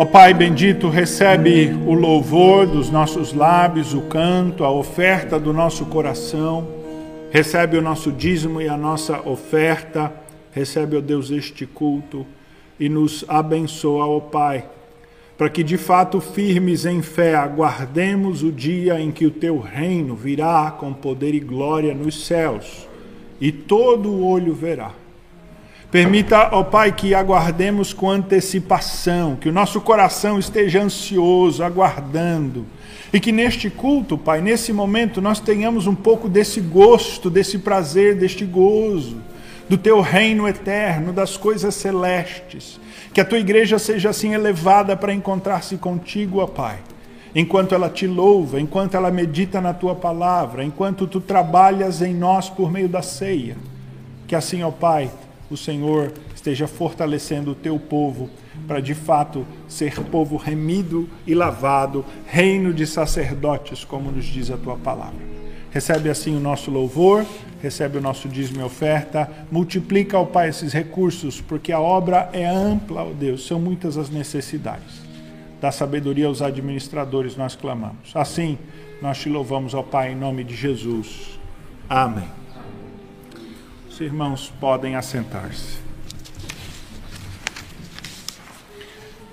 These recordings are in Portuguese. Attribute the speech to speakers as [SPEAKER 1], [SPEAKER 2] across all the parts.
[SPEAKER 1] Ó Pai bendito, recebe o louvor dos nossos lábios, o canto, a oferta do nosso coração. Recebe o nosso dízimo e a nossa oferta. Recebe, ó Deus, este culto e nos abençoa, ó Pai, para que de fato firmes em fé aguardemos o dia em que o teu reino virá com poder e glória nos céus e todo o olho verá. Permita, ó Pai, que aguardemos com antecipação, que o nosso coração esteja ansioso, aguardando. E que neste culto, Pai, nesse momento, nós tenhamos um pouco desse gosto, desse prazer, deste gozo, do Teu reino eterno, das coisas celestes. Que a Tua igreja seja assim elevada para encontrar-se contigo, ó Pai. Enquanto ela te louva, enquanto ela medita na Tua palavra, enquanto Tu trabalhas em nós por meio da ceia. Que assim, ó Pai, o Senhor esteja fortalecendo o teu povo para de fato ser povo remido e lavado, reino de sacerdotes, como nos diz a tua palavra. Recebe assim o nosso louvor, recebe o nosso dízimo e oferta, multiplica, ao Pai, esses recursos, porque a obra é ampla, ó Deus, são muitas as necessidades. Da sabedoria aos administradores nós clamamos. Assim, nós te louvamos, ó Pai, em nome de Jesus. Amém. Os irmãos podem assentar-se.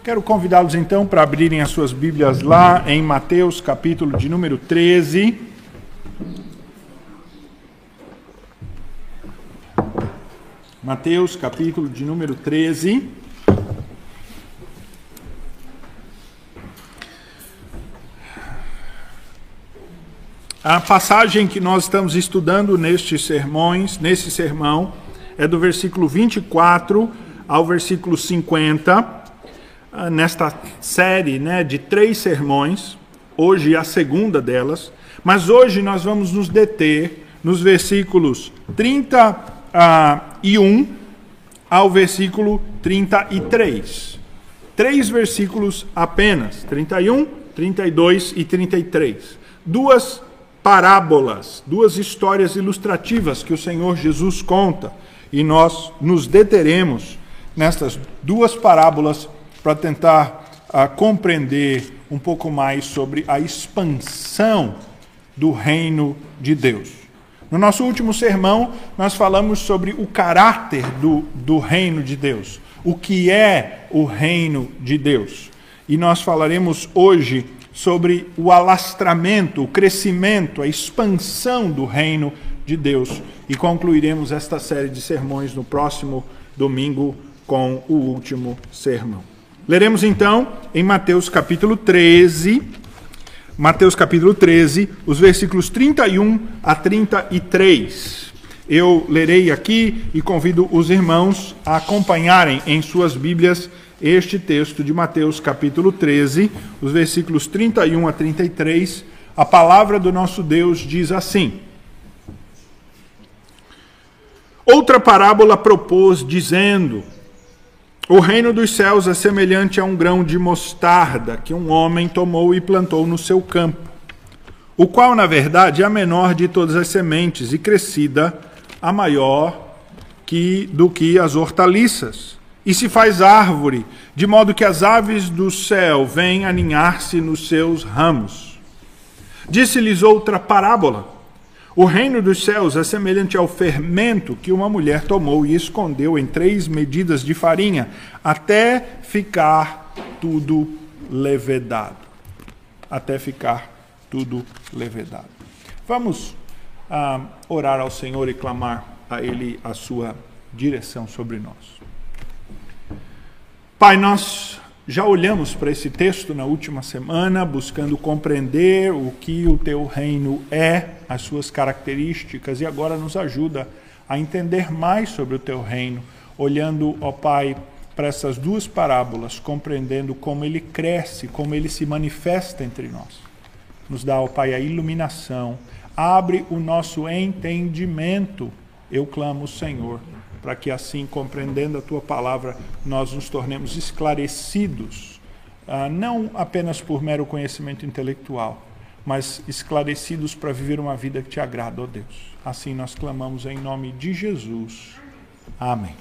[SPEAKER 1] Quero convidá-los então para abrirem as suas Bíblias lá em Mateus, capítulo de número 13. Mateus, capítulo de número 13. A passagem que nós estamos estudando nestes sermões, nesse sermão, é do versículo 24 ao versículo 50, ah, nesta série né, de três sermões, hoje a segunda delas, mas hoje nós vamos nos deter nos versículos 31 ao versículo 33. Três versículos apenas, 31, 32 e 33. Duas parábolas, duas histórias ilustrativas que o Senhor Jesus conta, e nós nos deteremos nestas duas parábolas para tentar uh, compreender um pouco mais sobre a expansão do reino de Deus. No nosso último sermão, nós falamos sobre o caráter do, do reino de Deus, o que é o reino de Deus. E nós falaremos hoje sobre o alastramento, o crescimento, a expansão do reino de Deus. E concluiremos esta série de sermões no próximo domingo com o último sermão. Leremos então em Mateus capítulo 13, Mateus capítulo 13, os versículos 31 a 33. Eu lerei aqui e convido os irmãos a acompanharem em suas Bíblias este texto de Mateus capítulo 13, os versículos 31 a 33, a palavra do nosso Deus diz assim: Outra parábola propôs, dizendo: O reino dos céus é semelhante a um grão de mostarda que um homem tomou e plantou no seu campo, o qual, na verdade, é a menor de todas as sementes e crescida a maior que do que as hortaliças e se faz árvore, de modo que as aves do céu vêm aninhar-se nos seus ramos. Disse-lhes outra parábola: O reino dos céus é semelhante ao fermento que uma mulher tomou e escondeu em três medidas de farinha, até ficar tudo levedado. Até ficar tudo levedado. Vamos ah, orar ao Senhor e clamar a Ele a sua direção sobre nós. Pai, nós já olhamos para esse texto na última semana, buscando compreender o que o teu reino é, as suas características, e agora nos ajuda a entender mais sobre o teu reino, olhando, ó Pai, para essas duas parábolas, compreendendo como ele cresce, como ele se manifesta entre nós. Nos dá, ó Pai, a iluminação, abre o nosso entendimento. Eu clamo, Senhor para que assim, compreendendo a tua palavra, nós nos tornemos esclarecidos, ah, não apenas por mero conhecimento intelectual, mas esclarecidos para viver uma vida que te agrada, ó Deus. Assim nós clamamos em nome de Jesus. Amém.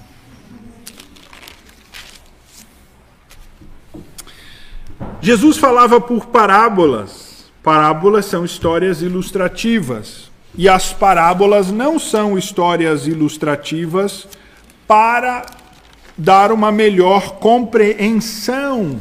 [SPEAKER 1] Jesus falava por parábolas. Parábolas são histórias ilustrativas. E as parábolas não são histórias ilustrativas para dar uma melhor compreensão.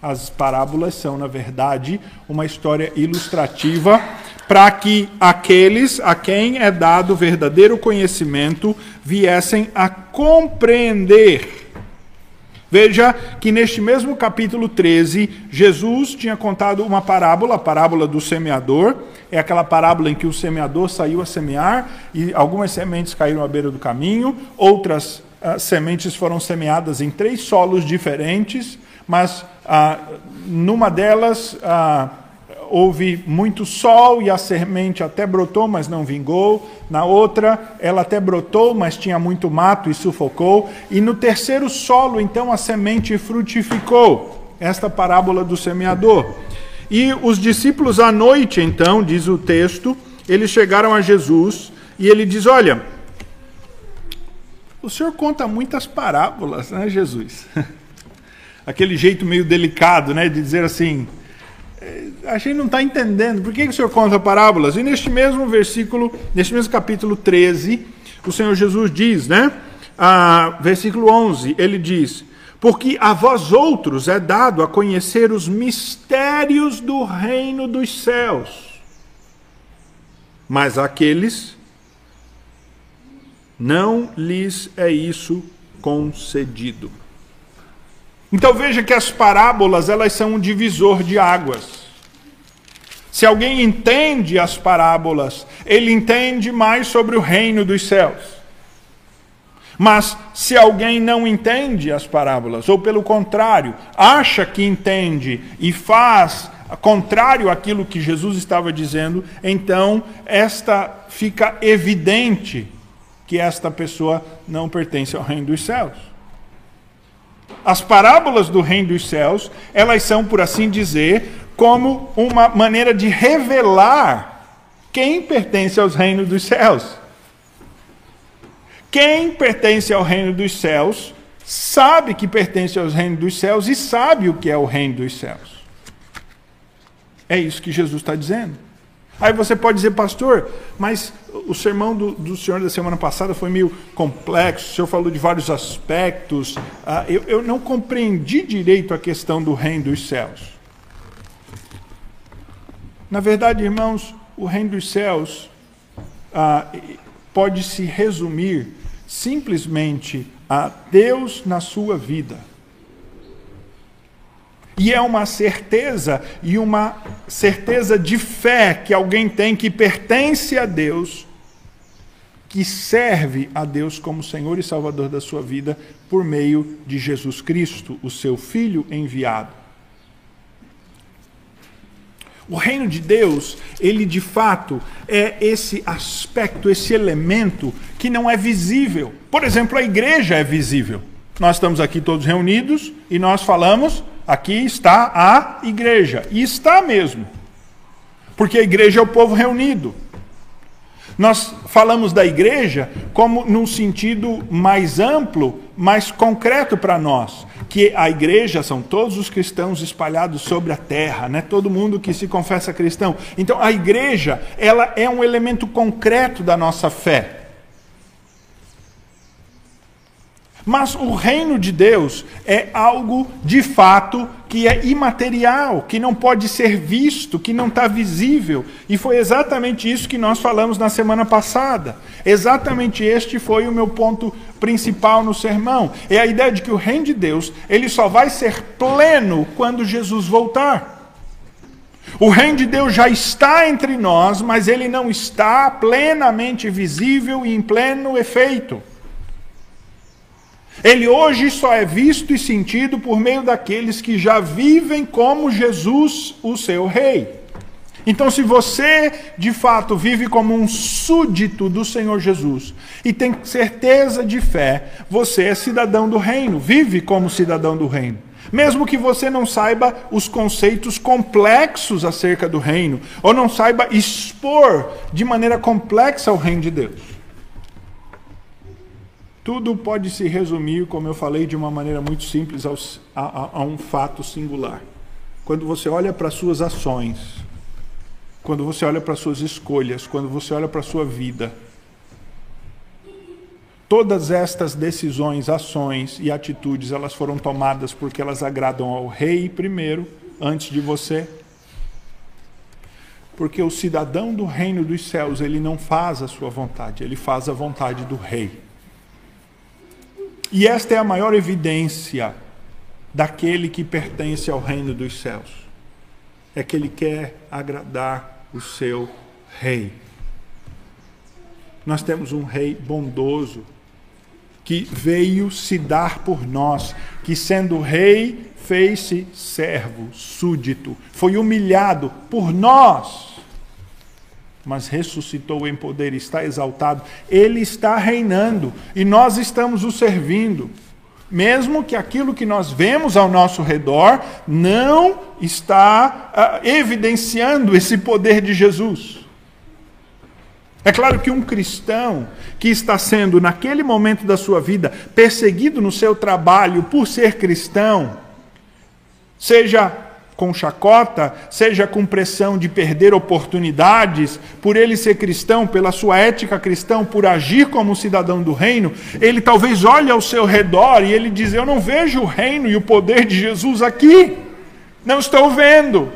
[SPEAKER 1] As parábolas são, na verdade, uma história ilustrativa para que aqueles a quem é dado verdadeiro conhecimento viessem a compreender Veja que neste mesmo capítulo 13, Jesus tinha contado uma parábola, a parábola do semeador. É aquela parábola em que o semeador saiu a semear e algumas sementes caíram à beira do caminho, outras uh, sementes foram semeadas em três solos diferentes, mas uh, numa delas. Uh, houve muito sol e a semente até brotou, mas não vingou. Na outra, ela até brotou, mas tinha muito mato e sufocou. E no terceiro solo, então, a semente frutificou. Esta parábola do semeador. E os discípulos à noite, então, diz o texto, eles chegaram a Jesus e ele diz: Olha, o senhor conta muitas parábolas, né, Jesus? Aquele jeito meio delicado, né, de dizer assim a gente não está entendendo. Por que, que o Senhor conta parábolas? E neste mesmo versículo, neste mesmo capítulo 13, o Senhor Jesus diz, né? Ah, versículo 11, ele diz: Porque a vós outros é dado a conhecer os mistérios do reino dos céus, mas aqueles não lhes é isso concedido. Então veja que as parábolas, elas são um divisor de águas. Se alguém entende as parábolas, ele entende mais sobre o reino dos céus. Mas se alguém não entende as parábolas, ou pelo contrário, acha que entende e faz contrário àquilo que Jesus estava dizendo, então esta fica evidente que esta pessoa não pertence ao reino dos céus. As parábolas do reino dos céus, elas são, por assim dizer, como uma maneira de revelar quem pertence aos reinos dos céus. Quem pertence ao reino dos céus sabe que pertence aos reinos dos céus e sabe o que é o reino dos céus. É isso que Jesus está dizendo. Aí você pode dizer, pastor, mas o sermão do, do senhor da semana passada foi meio complexo, o senhor falou de vários aspectos, ah, eu, eu não compreendi direito a questão do reino dos céus. Na verdade, irmãos, o reino dos céus ah, pode se resumir simplesmente a Deus na sua vida. E é uma certeza e uma certeza de fé que alguém tem que pertence a Deus, que serve a Deus como Senhor e Salvador da sua vida por meio de Jesus Cristo, o seu Filho enviado. O reino de Deus, ele de fato é esse aspecto, esse elemento que não é visível. Por exemplo, a igreja é visível. Nós estamos aqui todos reunidos e nós falamos, aqui está a igreja. E está mesmo. Porque a igreja é o povo reunido. Nós falamos da igreja como num sentido mais amplo, mais concreto para nós, que a igreja são todos os cristãos espalhados sobre a terra, né? Todo mundo que se confessa cristão. Então a igreja, ela é um elemento concreto da nossa fé. Mas o reino de Deus é algo de fato que é imaterial, que não pode ser visto, que não está visível. E foi exatamente isso que nós falamos na semana passada. Exatamente este foi o meu ponto principal no sermão. É a ideia de que o reino de Deus ele só vai ser pleno quando Jesus voltar. O reino de Deus já está entre nós, mas ele não está plenamente visível e em pleno efeito. Ele hoje só é visto e sentido por meio daqueles que já vivem como Jesus, o seu rei. Então, se você de fato vive como um súdito do Senhor Jesus e tem certeza de fé, você é cidadão do reino, vive como cidadão do reino. Mesmo que você não saiba os conceitos complexos acerca do reino, ou não saiba expor de maneira complexa o reino de Deus. Tudo pode se resumir, como eu falei, de uma maneira muito simples a, a, um fato singular. quando você olha para as suas ações, quando você olha para as suas escolhas, quando você olha para sua vida, todas estas decisões, ações e atitudes, elas foram tomadas porque elas agradam ao rei primeiro, antes de você. Porque o cidadão do reino dos céus, ele não faz a sua vontade, ele faz a vontade do rei. E esta é a maior evidência daquele que pertence ao reino dos céus. É que ele quer agradar o seu rei. Nós temos um rei bondoso que veio se dar por nós, que sendo rei fez-se servo, súdito, foi humilhado por nós, mas ressuscitou em poder, está exaltado, ele está reinando e nós estamos o servindo mesmo que aquilo que nós vemos ao nosso redor não está uh, evidenciando esse poder de Jesus. É claro que um cristão que está sendo, naquele momento da sua vida, perseguido no seu trabalho por ser cristão, seja com chacota, seja com pressão de perder oportunidades, por ele ser cristão, pela sua ética cristã, por agir como cidadão do reino, ele talvez olhe ao seu redor e ele diz: Eu não vejo o reino e o poder de Jesus aqui. Não estou vendo.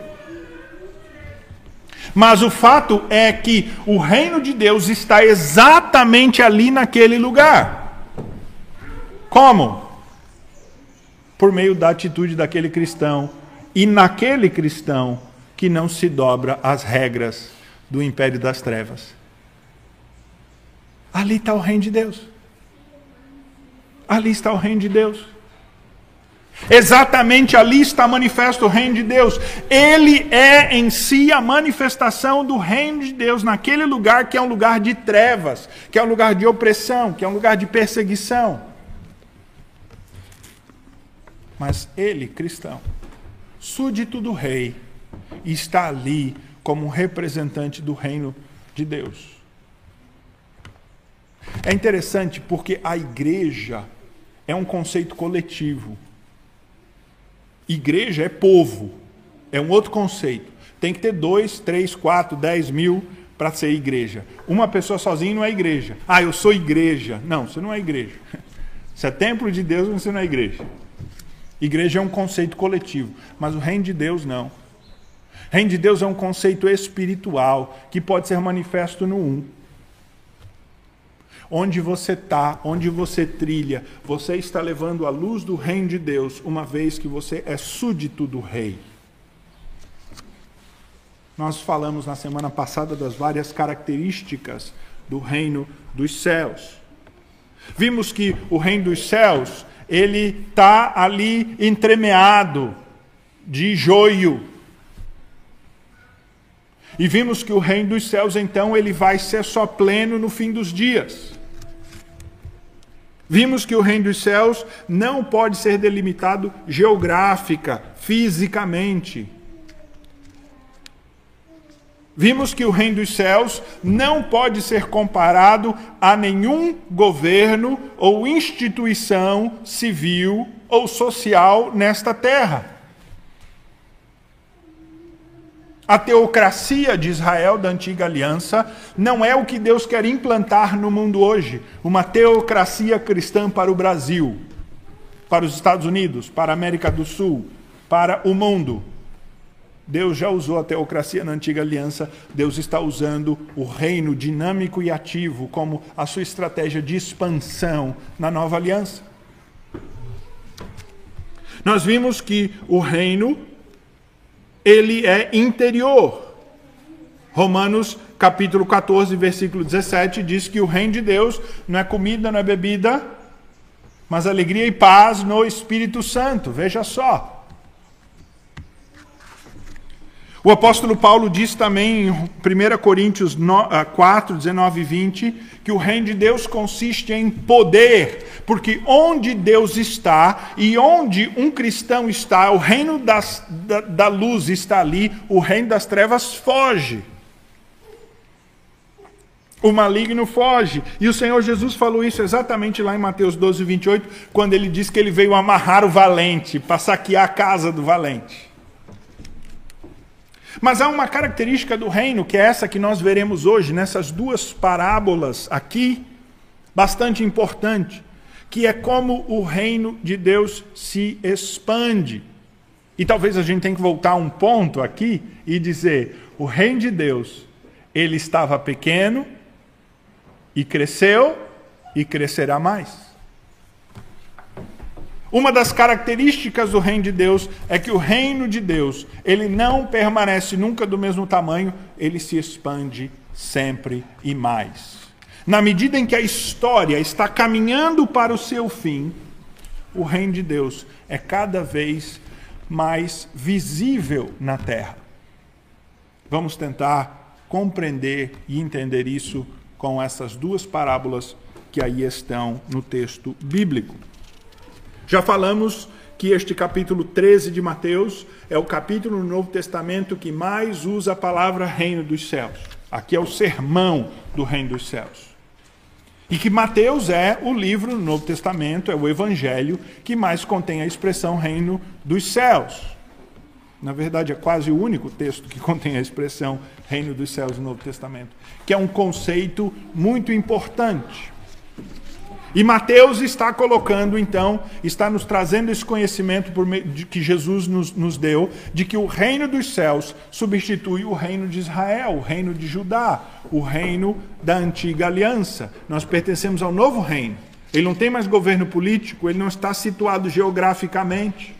[SPEAKER 1] Mas o fato é que o reino de Deus está exatamente ali naquele lugar. Como? Por meio da atitude daquele cristão e naquele cristão que não se dobra às regras do império das trevas. Ali está o reino de Deus. Ali está o reino de Deus. Exatamente ali está manifesto o reino de Deus. Ele é em si a manifestação do reino de Deus naquele lugar que é um lugar de trevas, que é um lugar de opressão, que é um lugar de perseguição. Mas ele, cristão, súdito do rei, e está ali como um representante do reino de Deus. É interessante porque a igreja é um conceito coletivo. Igreja é povo, é um outro conceito. Tem que ter dois, três, quatro, dez mil para ser igreja. Uma pessoa sozinha não é igreja. Ah, eu sou igreja. Não, você não é igreja. Você é templo de Deus, você não é igreja. Igreja é um conceito coletivo, mas o reino de Deus não. Reino de Deus é um conceito espiritual que pode ser manifesto no um. Onde você está, onde você trilha, você está levando a luz do reino de Deus, uma vez que você é súdito do rei. Nós falamos na semana passada das várias características do reino dos céus. Vimos que o reino dos céus ele está ali entremeado de joio. E vimos que o reino dos céus, então, ele vai ser só pleno no fim dos dias. Vimos que o reino dos céus não pode ser delimitado geográfica, fisicamente. Vimos que o reino dos céus não pode ser comparado a nenhum governo ou instituição civil ou social nesta terra. A teocracia de Israel da antiga aliança não é o que Deus quer implantar no mundo hoje, uma teocracia cristã para o Brasil, para os Estados Unidos, para a América do Sul, para o mundo. Deus já usou a teocracia na antiga aliança, Deus está usando o reino dinâmico e ativo como a sua estratégia de expansão na nova aliança. Nós vimos que o reino ele é interior. Romanos capítulo 14, versículo 17 diz que o reino de Deus não é comida, não é bebida, mas alegria e paz no Espírito Santo. Veja só. O apóstolo Paulo diz também em 1 Coríntios 4, 19 e 20, que o reino de Deus consiste em poder, porque onde Deus está e onde um cristão está, o reino das, da, da luz está ali, o reino das trevas foge. O maligno foge. E o Senhor Jesus falou isso exatamente lá em Mateus 12, 28, quando ele diz que ele veio amarrar o valente, para saquear a casa do valente. Mas há uma característica do reino, que é essa que nós veremos hoje, nessas duas parábolas aqui, bastante importante, que é como o reino de Deus se expande. E talvez a gente tenha que voltar um ponto aqui e dizer: o reino de Deus, ele estava pequeno e cresceu e crescerá mais. Uma das características do reino de Deus é que o reino de Deus, ele não permanece nunca do mesmo tamanho, ele se expande sempre e mais. Na medida em que a história está caminhando para o seu fim, o reino de Deus é cada vez mais visível na terra. Vamos tentar compreender e entender isso com essas duas parábolas que aí estão no texto bíblico. Já falamos que este capítulo 13 de Mateus é o capítulo no Novo Testamento que mais usa a palavra reino dos céus. Aqui é o sermão do reino dos céus. E que Mateus é o livro no Novo Testamento, é o evangelho que mais contém a expressão reino dos céus. Na verdade, é quase o único texto que contém a expressão reino dos céus no Novo Testamento, que é um conceito muito importante. E Mateus está colocando, então, está nos trazendo esse conhecimento de que Jesus nos, nos deu, de que o reino dos céus substitui o reino de Israel, o reino de Judá, o reino da antiga aliança. Nós pertencemos ao novo reino. Ele não tem mais governo político, ele não está situado geograficamente.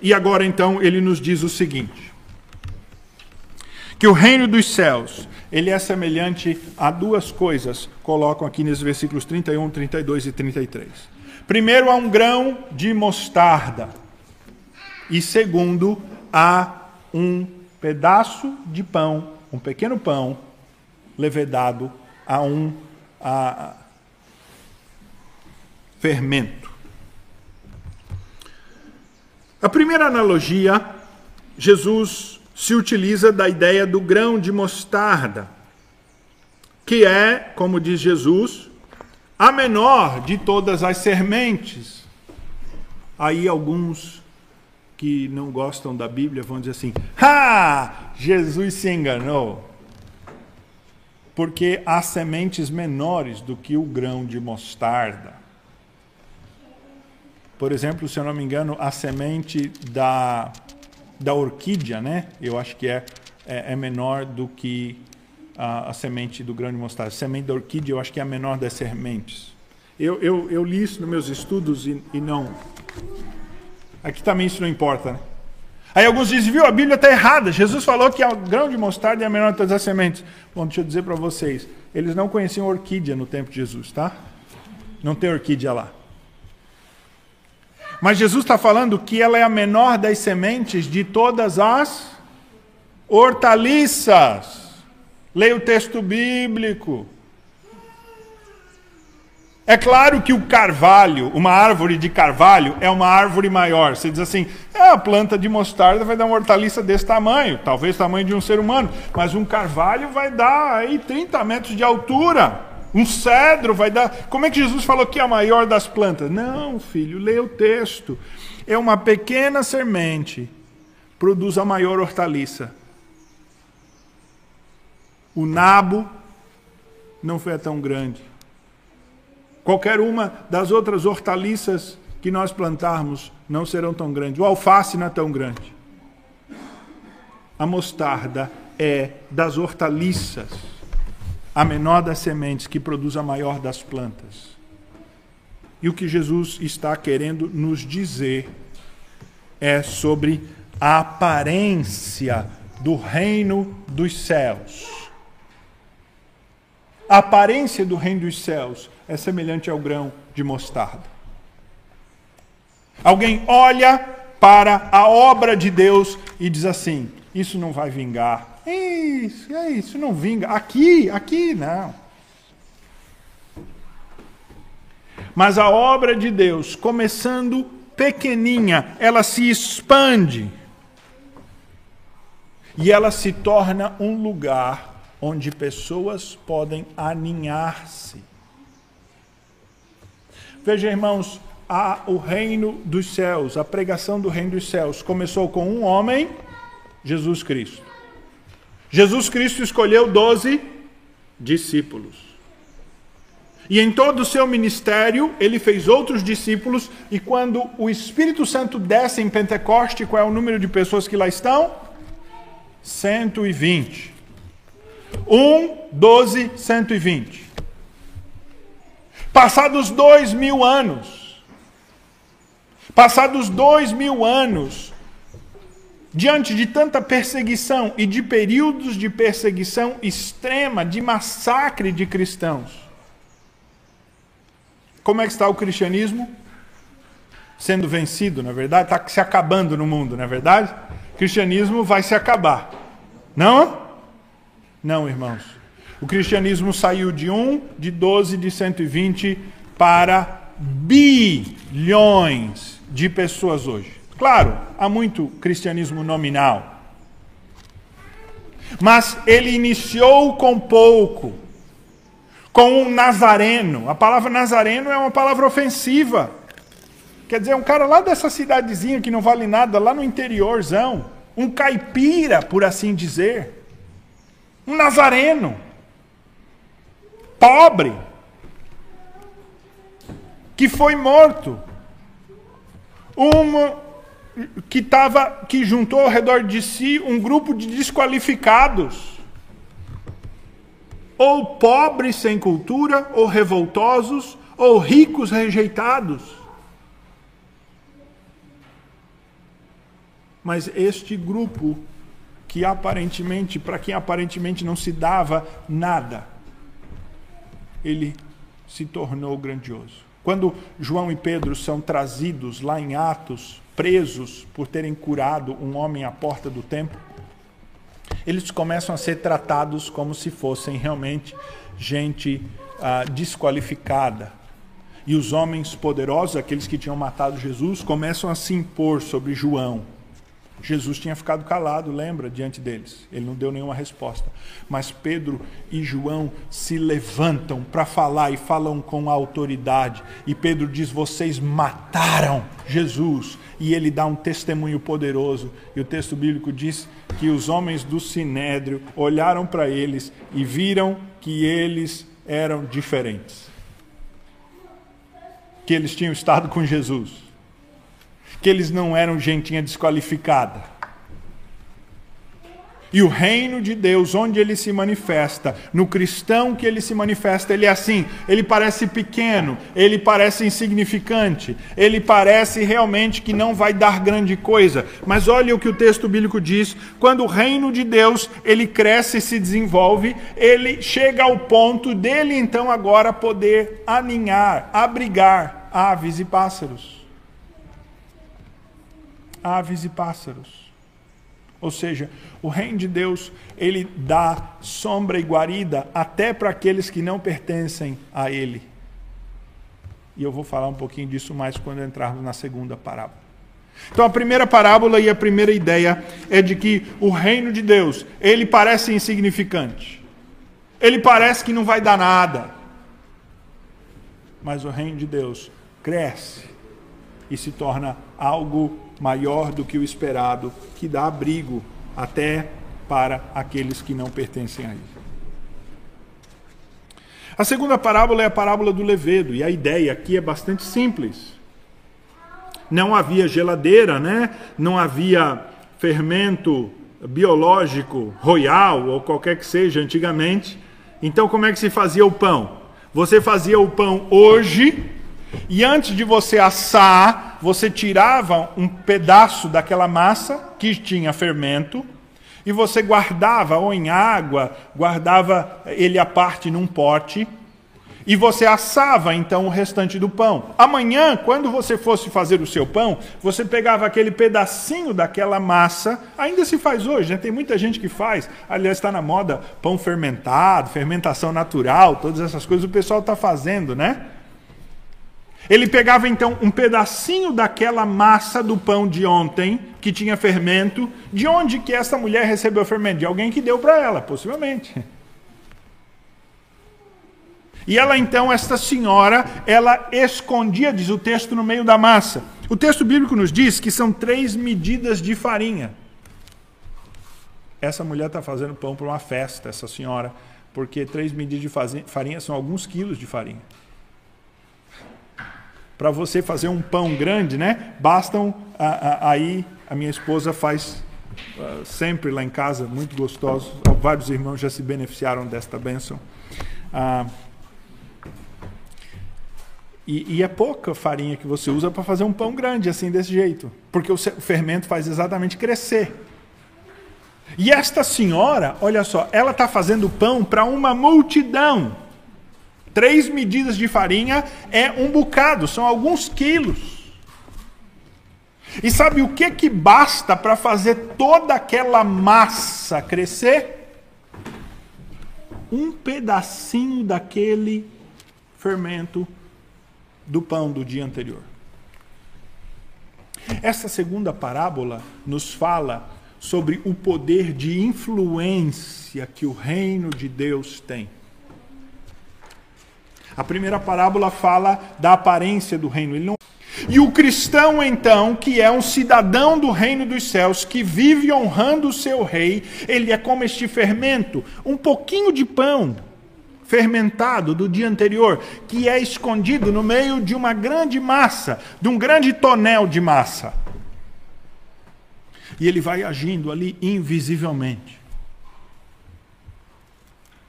[SPEAKER 1] E agora, então, ele nos diz o seguinte: que o reino dos céus ele é semelhante a duas coisas, colocam aqui nesses versículos 31, 32 e 33. Primeiro, a um grão de mostarda. E segundo, a um pedaço de pão, um pequeno pão, levedado a um a, fermento. A primeira analogia, Jesus se utiliza da ideia do grão de mostarda, que é, como diz Jesus, a menor de todas as sementes. Aí alguns que não gostam da Bíblia vão dizer assim: "Ah, Jesus se enganou". Porque há sementes menores do que o grão de mostarda. Por exemplo, se eu não me engano, a semente da da orquídea, né? Eu acho que é, é, é menor do que a, a, semente do grão de mostarda. A semente da orquídea eu acho que é a menor das sementes. Eu, eu, eu li isso nos meus estudos e, e não. Aqui também isso não importa, né? Aí alguns dizem, viu, a Bíblia está errada. Jesus falou que o grão de mostarda é a menor de todas as sementes. Bom, deixa eu dizer para vocês. Eles não conheciam orquídea no tempo de Jesus, tá? Não tem orquídea lá. Mas Jesus está falando que ela é a menor das sementes de todas as hortaliças. Leia o texto bíblico. É claro que o carvalho, uma árvore de carvalho, é uma árvore maior. Você diz assim, é, a planta de mostarda vai dar uma hortaliça desse tamanho, talvez tamanho de um ser humano, mas um carvalho vai dar aí 30 metros de altura. Um cedro vai dar. Como é que Jesus falou que é a maior das plantas? Não, filho, leia o texto. É uma pequena semente produz a maior hortaliça. O nabo não foi tão grande. Qualquer uma das outras hortaliças que nós plantarmos não serão tão grandes. O alface não é tão grande. A mostarda é das hortaliças a menor das sementes que produz a maior das plantas. E o que Jesus está querendo nos dizer é sobre a aparência do reino dos céus. A aparência do reino dos céus é semelhante ao grão de mostarda. Alguém olha para a obra de Deus e diz assim: Isso não vai vingar, é isso, é isso, não vinga. Aqui, aqui, não. Mas a obra de Deus, começando pequeninha, ela se expande. E ela se torna um lugar onde pessoas podem aninhar-se. Veja, irmãos, a, o reino dos céus, a pregação do reino dos céus. Começou com um homem, Jesus Cristo. Jesus Cristo escolheu doze discípulos. E em todo o seu ministério, ele fez outros discípulos, e quando o Espírito Santo desce em Pentecoste, qual é o número de pessoas que lá estão? 120. 1, 12, 120. Passados dois mil anos, passados dois mil anos, diante de tanta perseguição e de períodos de perseguição extrema, de massacre de cristãos, como é que está o cristianismo? Sendo vencido, na verdade? Está se acabando no mundo, não é verdade? O cristianismo vai se acabar. Não? Não, irmãos. O cristianismo saiu de 1, de 12, de 120 para bilhões de pessoas hoje. Claro, há muito cristianismo nominal. Mas ele iniciou com pouco com um nazareno. A palavra nazareno é uma palavra ofensiva. Quer dizer, um cara lá dessa cidadezinha que não vale nada, lá no interiorzão. Um caipira, por assim dizer. Um nazareno. Pobre. Que foi morto. Um que tava, que juntou ao redor de si um grupo de desqualificados ou pobres sem cultura, ou revoltosos, ou ricos rejeitados. Mas este grupo, que aparentemente, para quem aparentemente não se dava nada, ele se tornou grandioso. Quando João e Pedro são trazidos lá em Atos, presos por terem curado um homem à porta do templo, eles começam a ser tratados como se fossem realmente gente ah, desqualificada. E os homens poderosos, aqueles que tinham matado Jesus, começam a se impor sobre João. Jesus tinha ficado calado, lembra, diante deles. Ele não deu nenhuma resposta. Mas Pedro e João se levantam para falar e falam com autoridade. E Pedro diz: Vocês mataram Jesus. E ele dá um testemunho poderoso. E o texto bíblico diz que os homens do sinédrio olharam para eles e viram que eles eram diferentes. Que eles tinham estado com Jesus que eles não eram gentinha desqualificada. E o reino de Deus, onde ele se manifesta, no cristão que ele se manifesta, ele é assim: ele parece pequeno, ele parece insignificante, ele parece realmente que não vai dar grande coisa. Mas olha o que o texto bíblico diz: quando o reino de Deus ele cresce e se desenvolve, ele chega ao ponto dele então agora poder aninhar, abrigar aves e pássaros aves e pássaros. Ou seja, o reino de Deus, ele dá sombra e guarida até para aqueles que não pertencem a ele. E eu vou falar um pouquinho disso mais quando entrarmos na segunda parábola. Então a primeira parábola e a primeira ideia é de que o reino de Deus, ele parece insignificante. Ele parece que não vai dar nada. Mas o reino de Deus cresce e se torna algo maior do que o esperado, que dá abrigo até para aqueles que não pertencem a ele. A segunda parábola é a parábola do levedo, e a ideia aqui é bastante simples. Não havia geladeira, né? não havia fermento biológico royal ou qualquer que seja antigamente. Então, como é que se fazia o pão? Você fazia o pão hoje e antes de você assar, você tirava um pedaço daquela massa que tinha fermento e você guardava ou em água, guardava ele à parte num pote e você assava então o restante do pão. Amanhã, quando você fosse fazer o seu pão, você pegava aquele pedacinho daquela massa, ainda se faz hoje, né? tem muita gente que faz, aliás, está na moda pão fermentado, fermentação natural, todas essas coisas o pessoal está fazendo, né? Ele pegava então um pedacinho daquela massa do pão de ontem, que tinha fermento. De onde que essa mulher recebeu fermento? De alguém que deu para ela, possivelmente. E ela então, esta senhora, ela escondia, diz o texto, no meio da massa. O texto bíblico nos diz que são três medidas de farinha. Essa mulher está fazendo pão para uma festa, essa senhora, porque três medidas de farinha são alguns quilos de farinha. Para você fazer um pão grande, né? Bastam aí a minha esposa faz uh, sempre lá em casa, muito gostoso. Vários irmãos já se beneficiaram desta bênção. Uh, e, e, é pouca farinha que você usa para fazer um pão grande, assim, desse jeito. Porque o fermento faz exatamente crescer. E esta senhora, olha só, ela está fazendo pão para uma multidão. Três medidas de farinha é um bocado, são alguns quilos. E sabe o que que basta para fazer toda aquela massa crescer? Um pedacinho daquele fermento do pão do dia anterior. Essa segunda parábola nos fala sobre o poder de influência que o reino de Deus tem. A primeira parábola fala da aparência do reino. Não... E o cristão, então, que é um cidadão do reino dos céus, que vive honrando o seu rei, ele é como este fermento, um pouquinho de pão fermentado do dia anterior, que é escondido no meio de uma grande massa, de um grande tonel de massa. E ele vai agindo ali invisivelmente.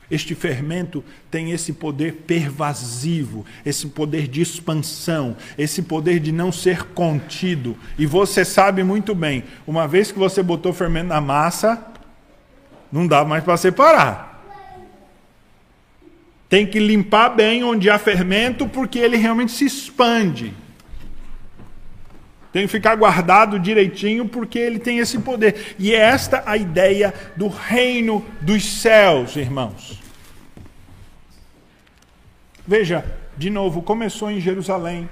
[SPEAKER 1] Este fermento tem esse poder pervasivo, esse poder de expansão, esse poder de não ser contido. E você sabe muito bem, uma vez que você botou fermento na massa, não dá mais para separar. Tem que limpar bem onde há fermento, porque ele realmente se expande. Tem que ficar guardado direitinho, porque ele tem esse poder. E é esta a ideia do reino dos céus, irmãos. Veja, de novo, começou em Jerusalém,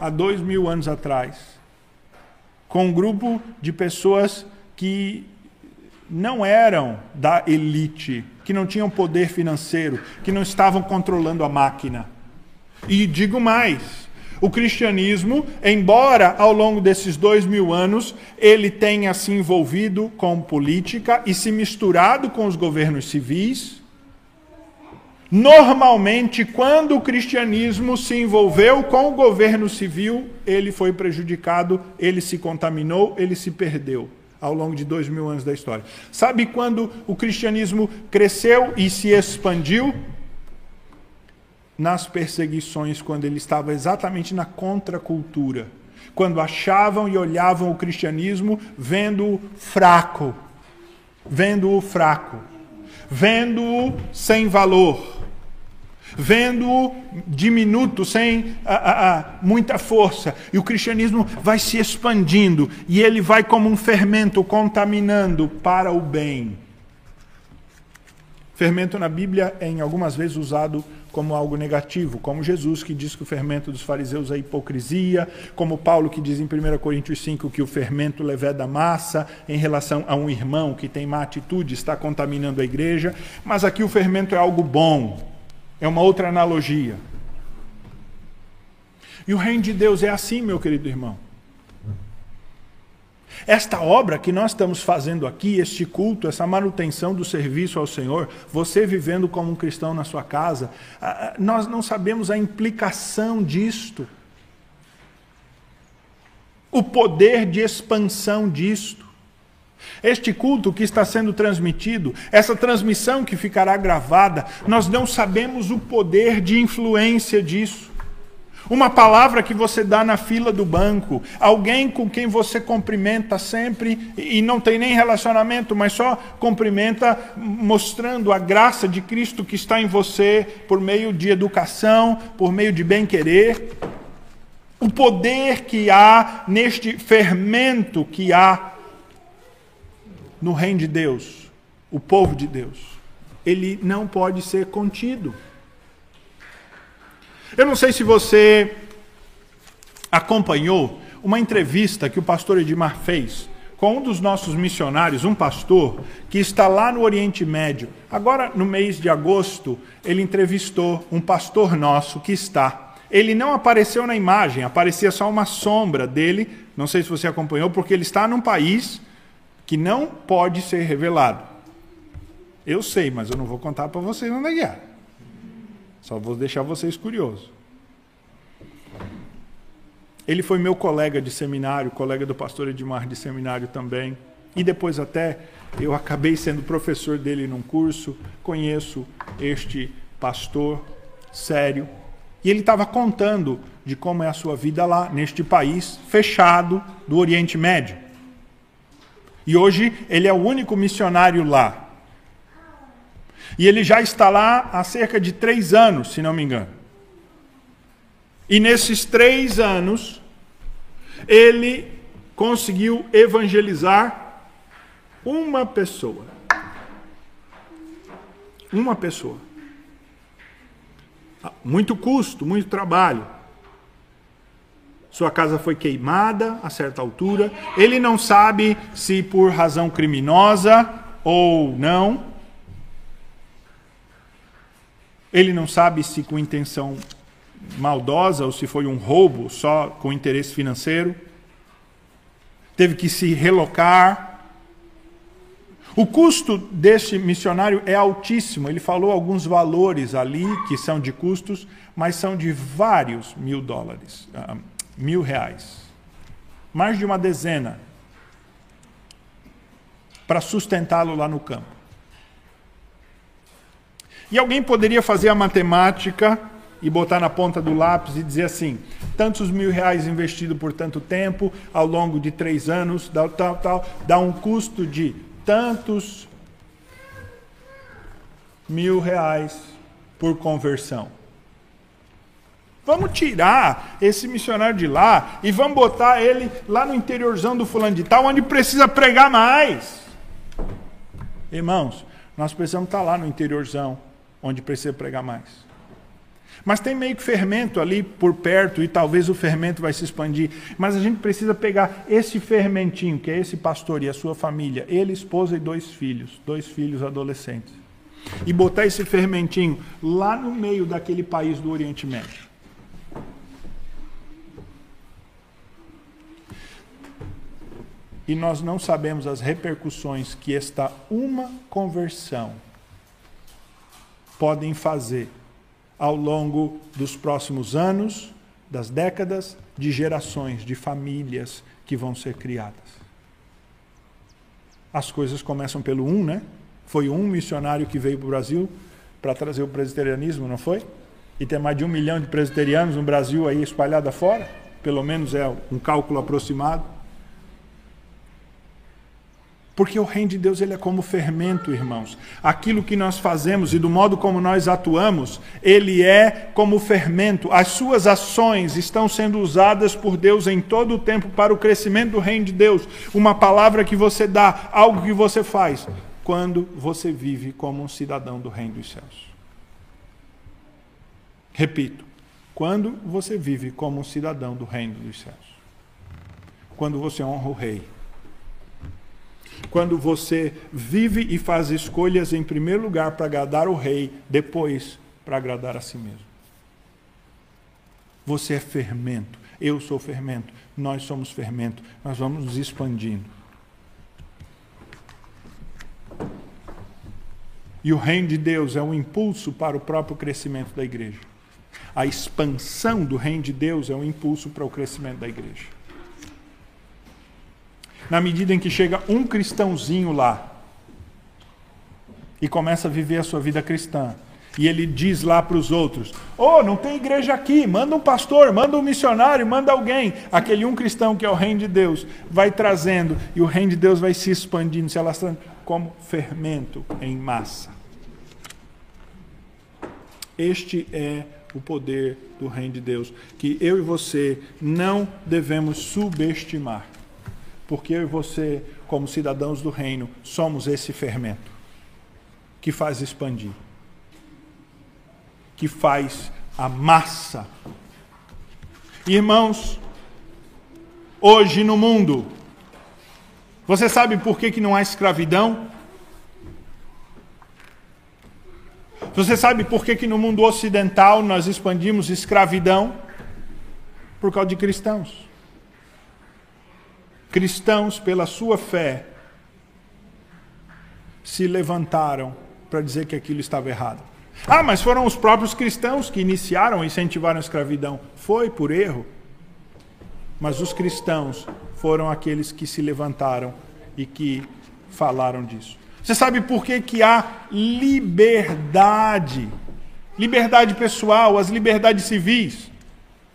[SPEAKER 1] há dois mil anos atrás, com um grupo de pessoas que não eram da elite que não tinham poder financeiro, que não estavam controlando a máquina. E digo mais: o cristianismo, embora ao longo desses dois mil anos ele tenha se envolvido com política e se misturado com os governos civis, normalmente, quando o cristianismo se envolveu com o governo civil, ele foi prejudicado, ele se contaminou, ele se perdeu ao longo de dois mil anos da história. Sabe quando o cristianismo cresceu e se expandiu? Nas perseguições, quando ele estava exatamente na contracultura. Quando achavam e olhavam o cristianismo vendo-o fraco, vendo-o fraco, vendo-o sem valor vendo-o diminuto, sem a, a, a, muita força. E o cristianismo vai se expandindo e ele vai como um fermento contaminando para o bem. Fermento na Bíblia é em algumas vezes usado como algo negativo, como Jesus que diz que o fermento dos fariseus é hipocrisia, como Paulo que diz em 1 Coríntios 5 que o fermento leveda da massa em relação a um irmão que tem má atitude, está contaminando a igreja, mas aqui o fermento é algo bom, é uma outra analogia. E o reino de Deus é assim, meu querido irmão. Esta obra que nós estamos fazendo aqui, este culto, essa manutenção do serviço ao Senhor, você vivendo como um cristão na sua casa, nós não sabemos a implicação disto, o poder de expansão disto. Este culto que está sendo transmitido, essa transmissão que ficará gravada, nós não sabemos o poder de influência disso. Uma palavra que você dá na fila do banco, alguém com quem você cumprimenta sempre e não tem nem relacionamento, mas só cumprimenta mostrando a graça de Cristo que está em você por meio de educação, por meio de bem-querer. O poder que há neste fermento que há no reino de Deus, o povo de Deus, ele não pode ser contido. Eu não sei se você acompanhou uma entrevista que o pastor Edmar fez com um dos nossos missionários, um pastor, que está lá no Oriente Médio. Agora, no mês de agosto, ele entrevistou um pastor nosso que está. Ele não apareceu na imagem, aparecia só uma sombra dele. Não sei se você acompanhou, porque ele está num país que não pode ser revelado. Eu sei, mas eu não vou contar para vocês onde é. Só vou deixar vocês curiosos. Ele foi meu colega de seminário, colega do pastor Edmar de seminário também. E depois até eu acabei sendo professor dele num curso, conheço este pastor sério. E ele estava contando de como é a sua vida lá, neste país fechado do Oriente Médio. E hoje ele é o único missionário lá. E ele já está lá há cerca de três anos, se não me engano. E nesses três anos, ele conseguiu evangelizar uma pessoa. Uma pessoa. Muito custo, muito trabalho. Sua casa foi queimada a certa altura. Ele não sabe se por razão criminosa ou não. Ele não sabe se com intenção maldosa ou se foi um roubo só com interesse financeiro. Teve que se relocar. O custo deste missionário é altíssimo. Ele falou alguns valores ali que são de custos, mas são de vários mil dólares, uh, mil reais. Mais de uma dezena para sustentá-lo lá no campo. E alguém poderia fazer a matemática e botar na ponta do lápis e dizer assim: tantos mil reais investido por tanto tempo, ao longo de três anos, tal, tal, tal, dá um custo de tantos mil reais por conversão. Vamos tirar esse missionário de lá e vamos botar ele lá no interiorzão do fulano de tal, onde precisa pregar mais. Irmãos, nós precisamos estar lá no interiorzão, onde precisa pregar mais. Mas tem meio que fermento ali por perto e talvez o fermento vai se expandir. Mas a gente precisa pegar esse fermentinho, que é esse pastor e a sua família, ele, esposa e dois filhos, dois filhos adolescentes, e botar esse fermentinho lá no meio daquele país do Oriente Médio. E nós não sabemos as repercussões que esta uma conversão podem fazer ao longo dos próximos anos, das décadas, de gerações, de famílias que vão ser criadas. As coisas começam pelo um, né? Foi um missionário que veio para o Brasil para trazer o presbiterianismo, não foi? E tem mais de um milhão de presbiterianos no Brasil aí espalhado fora, pelo menos é um cálculo aproximado. Porque o reino de Deus ele é como fermento, irmãos. Aquilo que nós fazemos e do modo como nós atuamos, ele é como fermento. As suas ações estão sendo usadas por Deus em todo o tempo para o crescimento do reino de Deus. Uma palavra que você dá, algo que você faz, quando você vive como um cidadão do reino dos céus. Repito, quando você vive como um cidadão do reino dos céus. Quando você honra o rei quando você vive e faz escolhas em primeiro lugar para agradar o rei, depois para agradar a si mesmo. Você é fermento, eu sou fermento, nós somos fermento, nós vamos nos expandindo. E o reino de Deus é um impulso para o próprio crescimento da igreja. A expansão do reino de Deus é um impulso para o crescimento da igreja na medida em que chega um cristãozinho lá e começa a viver a sua vida cristã. E ele diz lá para os outros: Oh, não tem igreja aqui, manda um pastor, manda um missionário, manda alguém. Aquele um cristão que é o reino de Deus vai trazendo, e o reino de Deus vai se expandindo, se alastrando como fermento em massa. Este é o poder do reino de Deus, que eu e você não devemos subestimar porque eu e você, como cidadãos do reino, somos esse fermento que faz expandir, que faz a massa. Irmãos, hoje no mundo, Você sabe por que, que não há escravidão? Você sabe por que, que no mundo ocidental nós expandimos escravidão? Por causa de cristãos. Cristãos, pela sua fé, se levantaram para dizer que aquilo estava errado. Ah, mas foram os próprios cristãos que iniciaram e incentivaram a escravidão. Foi por erro. Mas os cristãos foram aqueles que se levantaram e que falaram disso. Você sabe por que, que há liberdade? Liberdade pessoal, as liberdades civis.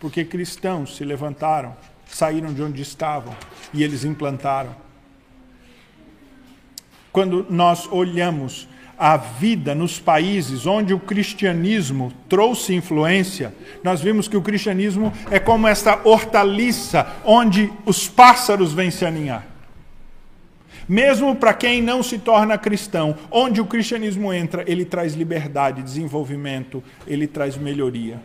[SPEAKER 1] Porque cristãos se levantaram, saíram de onde estavam e eles implantaram. Quando nós olhamos a vida nos países onde o cristianismo trouxe influência, nós vimos que o cristianismo é como essa hortaliça onde os pássaros vêm se aninhar. Mesmo para quem não se torna cristão, onde o cristianismo entra, ele traz liberdade, desenvolvimento, ele traz melhoria.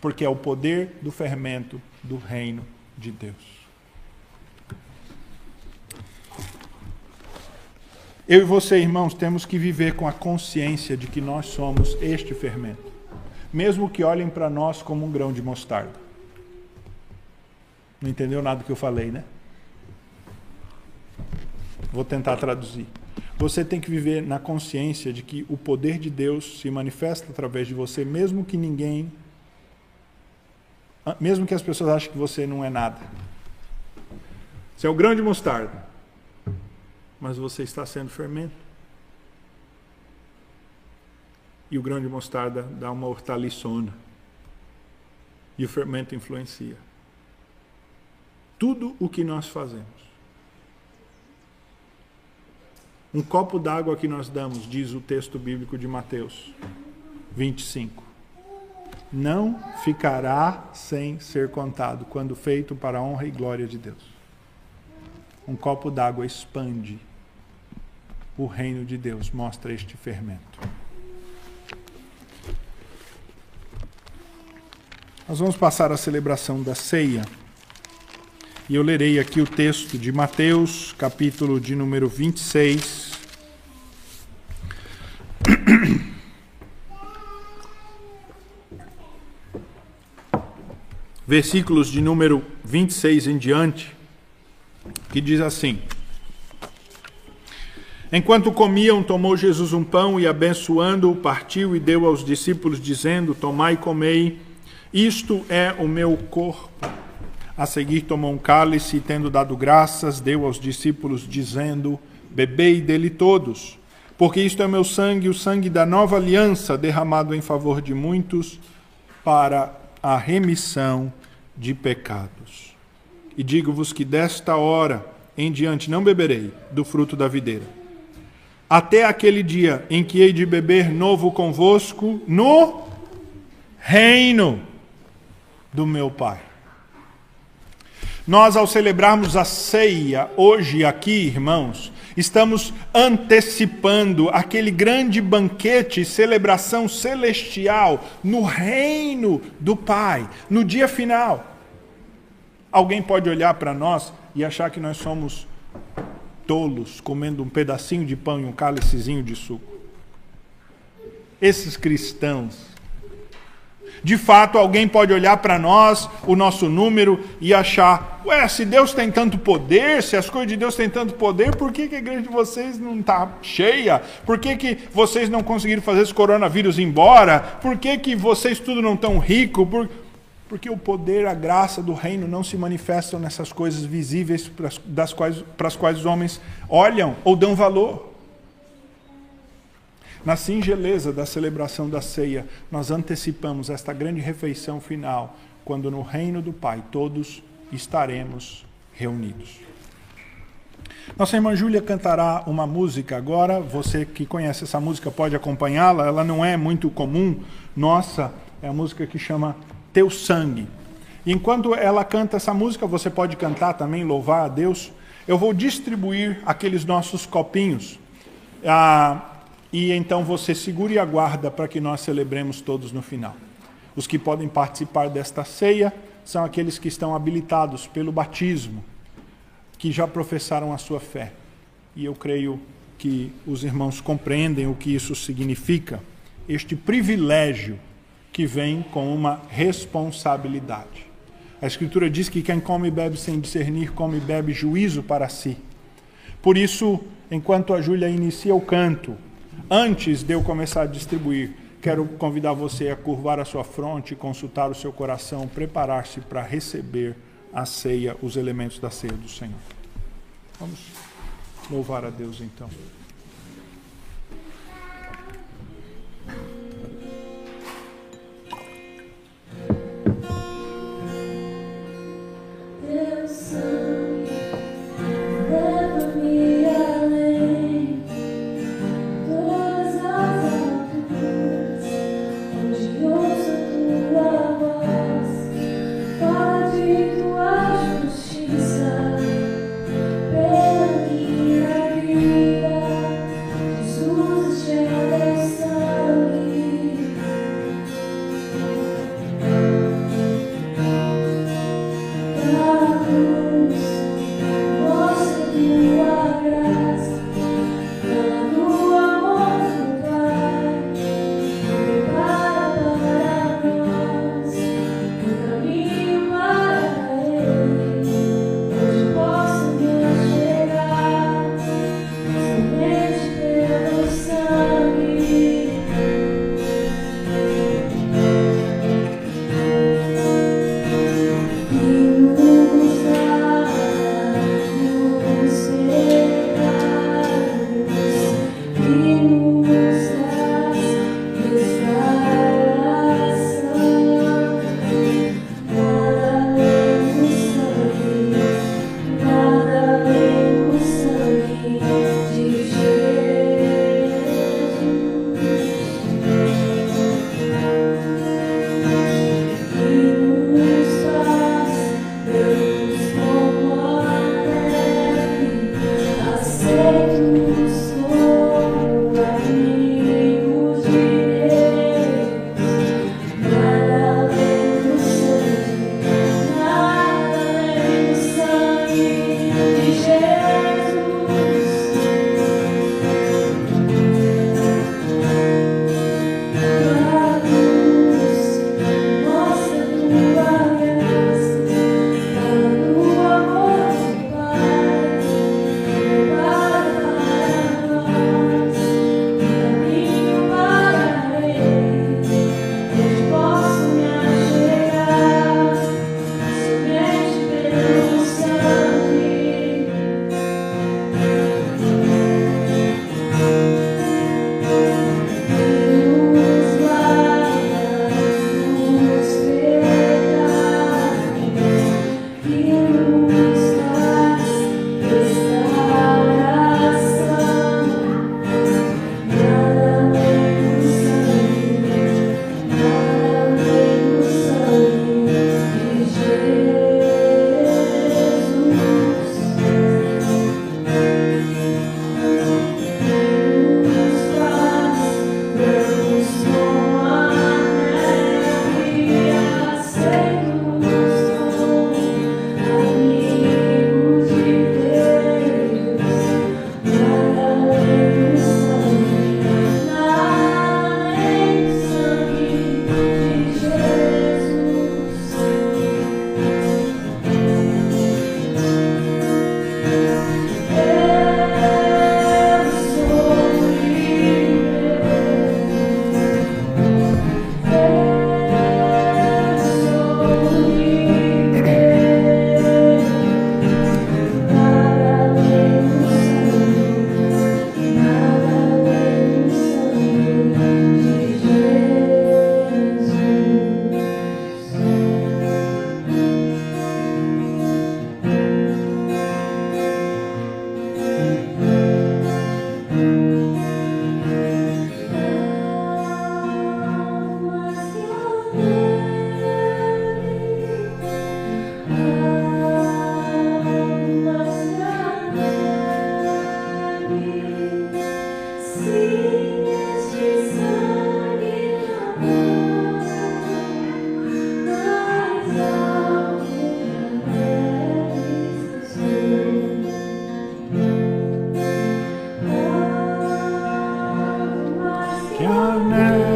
[SPEAKER 1] Porque é o poder do fermento do reino de Deus. Eu e você, irmãos, temos que viver com a consciência de que nós somos este fermento, mesmo que olhem para nós como um grão de mostarda. Não entendeu nada que eu falei, né? Vou tentar traduzir. Você tem que viver na consciência de que o poder de Deus se manifesta através de você, mesmo que ninguém. Mesmo que as pessoas achem que você não é nada. Você é o grão de mostarda. Mas você está sendo fermento. E o grão de mostarda dá uma hortaliçona. E o fermento influencia. Tudo o que nós fazemos Um copo d'água que nós damos, diz o texto bíblico de Mateus 25. Não ficará sem ser contado, quando feito para a honra e glória de Deus. Um copo d'água expande o reino de Deus, mostra este fermento. Nós vamos passar a celebração da ceia. E eu lerei aqui o texto de Mateus, capítulo de número 26. Versículos de número 26 em diante, que diz assim: Enquanto comiam, tomou Jesus um pão e, abençoando-o, partiu e deu aos discípulos, dizendo: Tomai e comei, isto é o meu corpo. A seguir, tomou um cálice e, tendo dado graças, deu aos discípulos, dizendo: Bebei dele todos porque isto é meu sangue, o sangue da nova aliança, derramado em favor de muitos para a remissão de pecados. E digo-vos que desta hora em diante não beberei do fruto da videira, até aquele dia em que hei de beber novo convosco no reino do meu Pai. Nós, ao celebrarmos a ceia hoje aqui, irmãos, Estamos antecipando aquele grande banquete, celebração celestial no reino do Pai, no dia final. Alguém pode olhar para nós e achar que nós somos tolos comendo um pedacinho de pão e um cálicezinho de suco. Esses cristãos de fato, alguém pode olhar para nós, o nosso número, e achar: ué, se Deus tem tanto poder, se as coisas de Deus têm tanto poder, por que, que a igreja de vocês não está cheia? Por que, que vocês não conseguiram fazer esse coronavírus embora? Por que, que vocês tudo não tão rico? Por... Porque o poder, a graça do reino não se manifestam nessas coisas visíveis para as quais, para as quais os homens olham ou dão valor. Na singeleza da celebração da ceia, nós antecipamos esta grande refeição final, quando no reino do Pai todos estaremos reunidos. Nossa irmã Júlia cantará uma música agora. Você que conhece essa música pode acompanhá-la. Ela não é muito comum. Nossa, é a música que chama Teu Sangue. Enquanto ela canta essa música, você pode cantar também, louvar a Deus. Eu vou distribuir aqueles nossos copinhos. Ah, e então você segure e aguarda para que nós celebremos todos no final. Os que podem participar desta ceia são aqueles que estão habilitados pelo batismo, que já professaram a sua fé. E eu creio que os irmãos compreendem o que isso significa, este privilégio que vem com uma responsabilidade. A Escritura diz que quem come e bebe sem discernir, come e bebe juízo para si. Por isso, enquanto a Júlia inicia o canto, antes de eu começar a distribuir, quero convidar você a curvar a sua fronte, consultar o seu coração, preparar-se para receber a ceia, os elementos da ceia do Senhor. Vamos louvar a Deus então.
[SPEAKER 2] your name.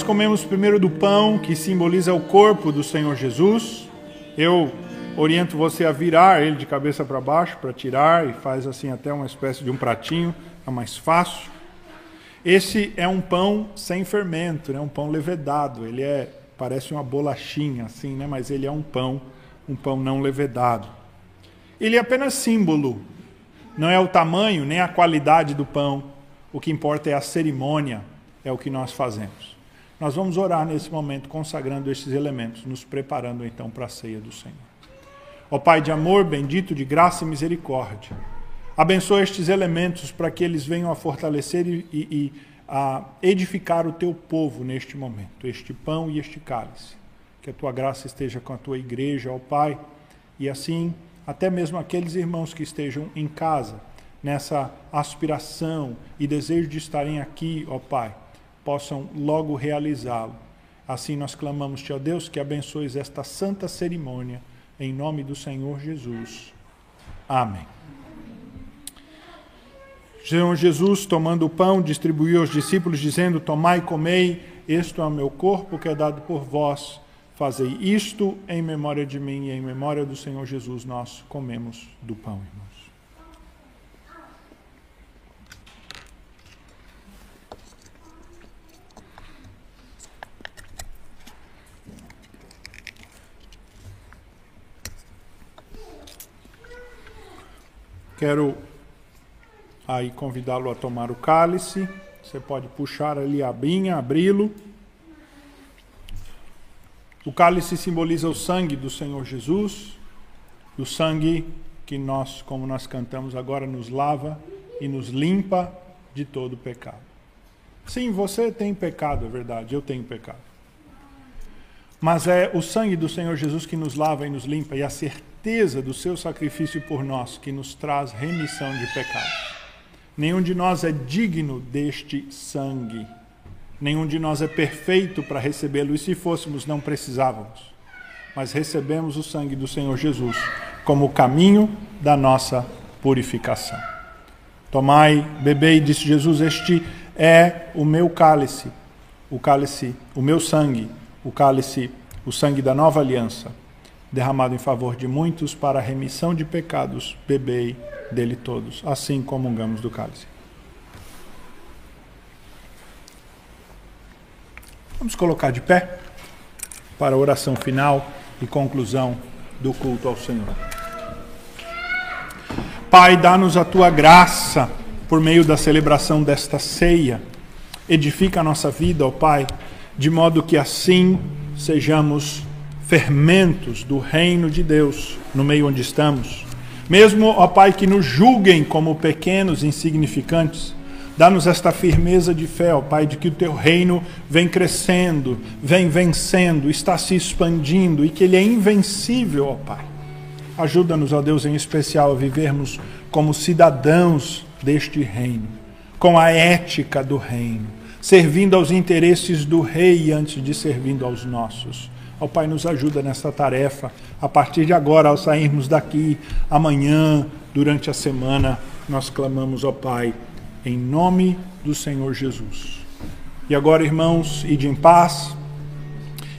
[SPEAKER 1] Nós comemos primeiro do pão, que simboliza o corpo do Senhor Jesus. Eu oriento você a virar ele de cabeça para baixo para tirar e faz assim até uma espécie de um pratinho, é mais fácil. Esse é um pão sem fermento, né? um pão levedado. Ele é parece uma bolachinha assim, né? Mas ele é um pão, um pão não levedado. Ele é apenas símbolo. Não é o tamanho nem a qualidade do pão. O que importa é a cerimônia, é o que nós fazemos. Nós vamos orar nesse momento consagrando estes elementos, nos preparando então para a ceia do Senhor. Ó Pai de amor, bendito de graça e misericórdia, abençoa estes elementos para que eles venham a fortalecer e, e, e a edificar o teu povo neste momento, este pão e este cálice. Que a tua graça esteja com a tua igreja, ó Pai, e assim até mesmo aqueles irmãos que estejam em casa, nessa aspiração e desejo de estarem aqui, ó Pai, possam logo realizá-lo. Assim nós clamamos-te, ó Deus, que abençoes esta santa cerimônia em nome do Senhor Jesus. Amém. Senhor Jesus, tomando o pão, distribuiu aos discípulos, dizendo: Tomai e comei, este é o meu corpo que é dado por vós. Fazei isto em memória de mim e em memória do Senhor Jesus, nós comemos do pão, irmãos. Quero aí convidá-lo a tomar o cálice. Você pode puxar ali a abinha, abri-lo. O cálice simboliza o sangue do Senhor Jesus, o sangue que nós, como nós cantamos agora, nos lava e nos limpa de todo pecado. Sim, você tem pecado, é verdade, eu tenho pecado. Mas é o sangue do Senhor Jesus que nos lava e nos limpa, e a certeza do seu sacrifício por nós que nos traz remissão de pecados. Nenhum de nós é digno deste sangue. Nenhum de nós é perfeito para recebê-lo, e se fôssemos, não precisávamos. Mas recebemos o sangue do Senhor Jesus como o caminho da nossa purificação. Tomai, bebei, disse Jesus, este é o meu cálice, o cálice, o meu sangue, o cálice, o sangue da nova aliança, derramado em favor de muitos para a remissão de pecados. Bebei dele todos, assim comungamos do cálice. Vamos colocar de pé para a oração final e conclusão do culto ao Senhor. Pai, dá-nos a tua graça por meio da celebração desta ceia. Edifica a nossa vida, ó Pai, de modo que assim sejamos fermentos do reino de Deus no meio onde estamos mesmo, ó Pai, que nos julguem como pequenos, insignificantes, dá-nos esta firmeza de fé, ó Pai, de que o teu reino vem crescendo, vem vencendo, está se expandindo e que ele é invencível, ó Pai. Ajuda-nos, ó Deus, em especial a vivermos como cidadãos deste reino, com a ética do reino, servindo aos interesses do rei antes de servindo aos nossos. Ó Pai, nos ajuda nessa tarefa. A partir de agora, ao sairmos daqui, amanhã, durante a semana, nós clamamos, ó Pai, em nome do Senhor Jesus. E agora, irmãos, ide em paz,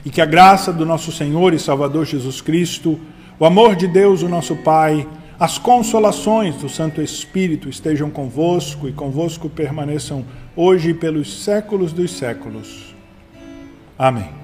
[SPEAKER 1] e que a graça do nosso Senhor e Salvador Jesus Cristo, o amor de Deus, o nosso Pai, as consolações do Santo Espírito estejam convosco e convosco permaneçam hoje e pelos séculos dos séculos. Amém.